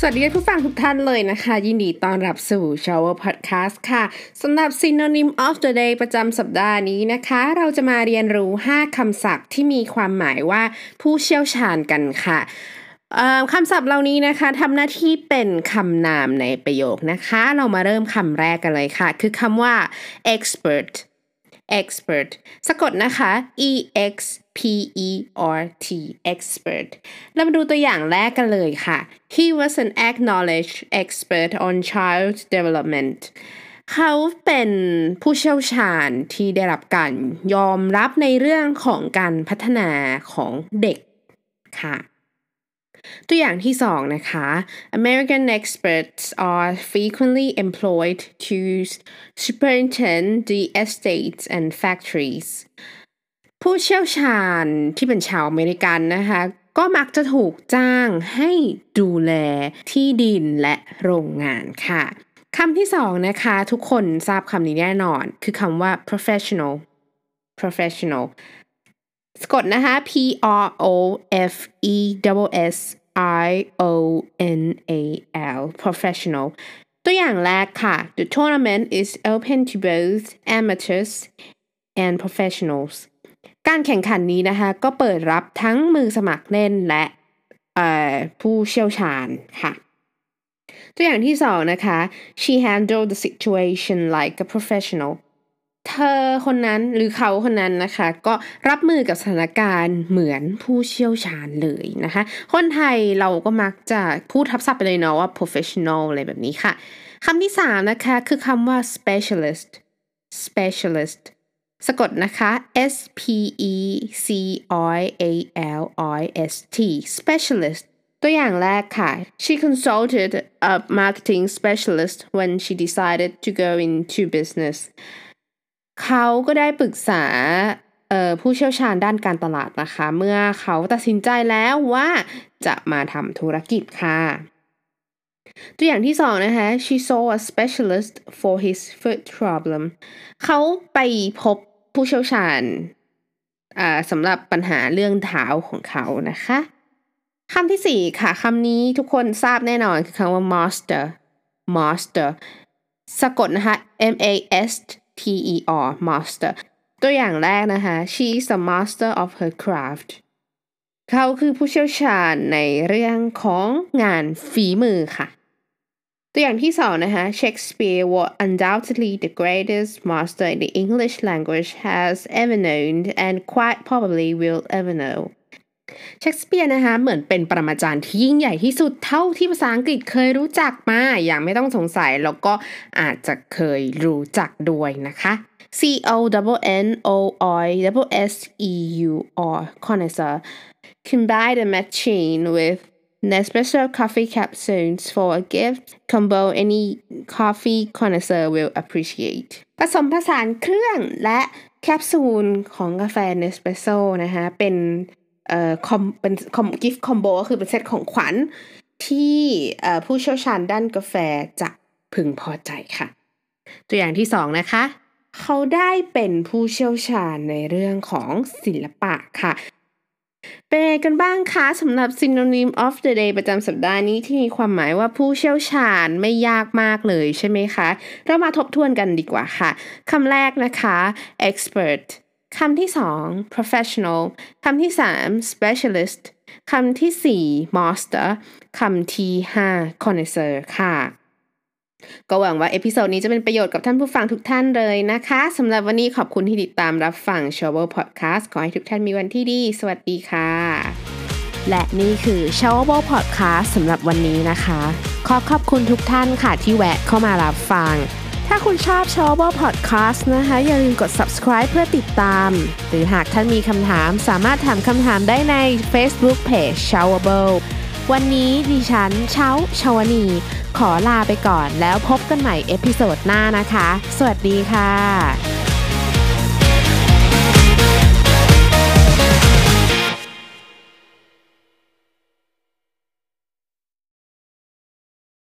สวัสดีผู้ฟังทุกท่านเลยนะคะ ยินดีต้อนรับสู่ Shower Podcast ค่ะสำหรับ Synonym of the Day ประจำสัปดาห์นี้นะคะ เราจะมาเรียนรู้ 5คำศัพท์ที่มีความหมายว่าผู้เชี่ยวชาญกันค่ะคำศัพท์เหล่านี้นะคะทำหน้าที่เป็นคำนามในประโยคนะคะ เรามาเริ่มคำแรกกันเลยค่ะ คือคำว่า expert expert สะกดนะคะ e x p e r t expert เรามาดูตัวอย่างแรกกันเลยค่ะ he was an acknowledged expert on child development เขาเป็นผู้เชี่ยวชาญที่ได้รับการยอมรับในเรื่องของการพัฒนาของเด็กค่ะ ตัวอย่างที่สองนะคะ American experts are frequently employed to superintend the estates and factories ผู้เชี่ยวชาญที่เป็นชาวอเมริกันนะคะก็มักจะถูกจ้างให้ดูแลที่ดินและโรงงานค่ะคำที่สองนะคะ ทุกคนทราบคำนี้แน่นอน คือคำว่า professional professional สะกดนะคะ P R O F E S S I O N A L professional ตัวอย่างแรกค่ะ The tournament is open to both amateurs and professionals การแข่งขันนี้นะคะ ก็เปิดรับทั้งมือสมัครเล่นและผู้เชี่ยวชาญค่ะ ตัวอย่างที่สองนะคะ she handled the situation like a professional เธอคนนั้นหรือเขาคนนั้นนะคะ ก็รับมือกับสถานการณ์เหมือนผู้เชี่ยวชาญเลยนะคะ คนไทยเราก็มักจะพูดทับศัพท์ไปเลยเนาะว่า professional อะไรแบบนี้ค่ะคำที่สามนะคะ คือคำว่า specialist specialist สะกดนะคะ S P E C I A L I S T specialist ตัวอย่างแรกค่ะ she consulted a marketing specialist when she decided to go into business เขาก็ได้ปรึกษาผู้เชี่ยวชาญด้านการตลาดนะคะ เมื่อเขาตัดสินใจแล้วว่าจะมาทำธุรกิจค่ะ ตัวอย่างที่สองนะคะ she saw a specialist for his foot problem เขาไปพบผู้เชี่ยวชาญสำหรับปัญหาเรื่องเท้าของเขานะคะคำที่สี่ค่ะคำนี้ทุกคนทราบแน่นอนคือคำว่า master master สะกดนะคะ M A S T E R master ตัวอย่างแรกนะคะ she is a master of her craft เขาคือผู้เชี่ยวชาญในเรื่องของงานฝีมือค่ะ ตัวอย่างที่สองนะคะ Shakespeare was undoubtedly the greatest master in the English language has ever known and quite probably will ever know เชคสเปียร์นะคะเหมือนเป็นปรมาจารย์ที่ยิ่งใหญ่ที่สุดเท่าที่ภาษาอังกฤษเคยรู้จักมาอย่างไม่ต้องสงสัยแล้วก็อาจจะเคยรู้จักด้วยนะคะ C O w N O I w S E U R connoisseur combine the machine with Nespresso coffee capsules for a gift combo any coffee connoisseur will appreciate ผสมผสานเครื่องและแคปซูลของกาแฟ Nespresso นะคะเป็น เอ่อคอมเป็นคอมกิฟต์คอมโบก็คือเป็นเซตของขวัญที่ผู้เชี่ยวชาญด้านกาแฟจะพึงพอใจค่ะ ตัวอย่างที่สองนะคะ เขาได้เป็นผู้เชี่ยวชาญในเรื่องของศิลปะค่ะ เป็นกันบ้างคะสำหรับ synonym of the day ประจำสัปดาห์นี้ที่มีความหมายว่าผู้เชี่ยวชาญไม่ยากมากเลยใช่ไหมคะ เรามาทบทวนกันดีกว่าค่ะคำแรกนะคะ expert คำที่สอง professional คำที่สาม specialist คำที่สี่ master คำที่ห้า connoisseur ค่ะ ก็หวังว่า episode นี้จะเป็นประโยชน์กับท่านผู้ฟังทุกท่านเลยนะคะสำหรับวันนี้ขอบคุณที่ติดตามรับฟัง s h o w e r Podcast ขอให้ทุกท่านมีวันที่ดี สวัสดีค่ะ และนี่คือ s h o w e r Podcast สำหรับวันนี้นะคะ ขอขอบคุณทุกท่านค่ะที่แวะเข้ามารับฟัง ถ้าคุณชอบ s h o w a b l e Podcast นะคะ อย่าลืมกด subscribe เพื่อติดตาม หรือหากท่านมีคำถามสามารถถามคำถามได้ใน Facebook Page s h o w a b l e วันนี้ดิฉันเช้าชาวนี ขอลาไปก่อนแล้วพบกันใหม่เอพิโซดหน้านะคะ สวัสดีค่ะ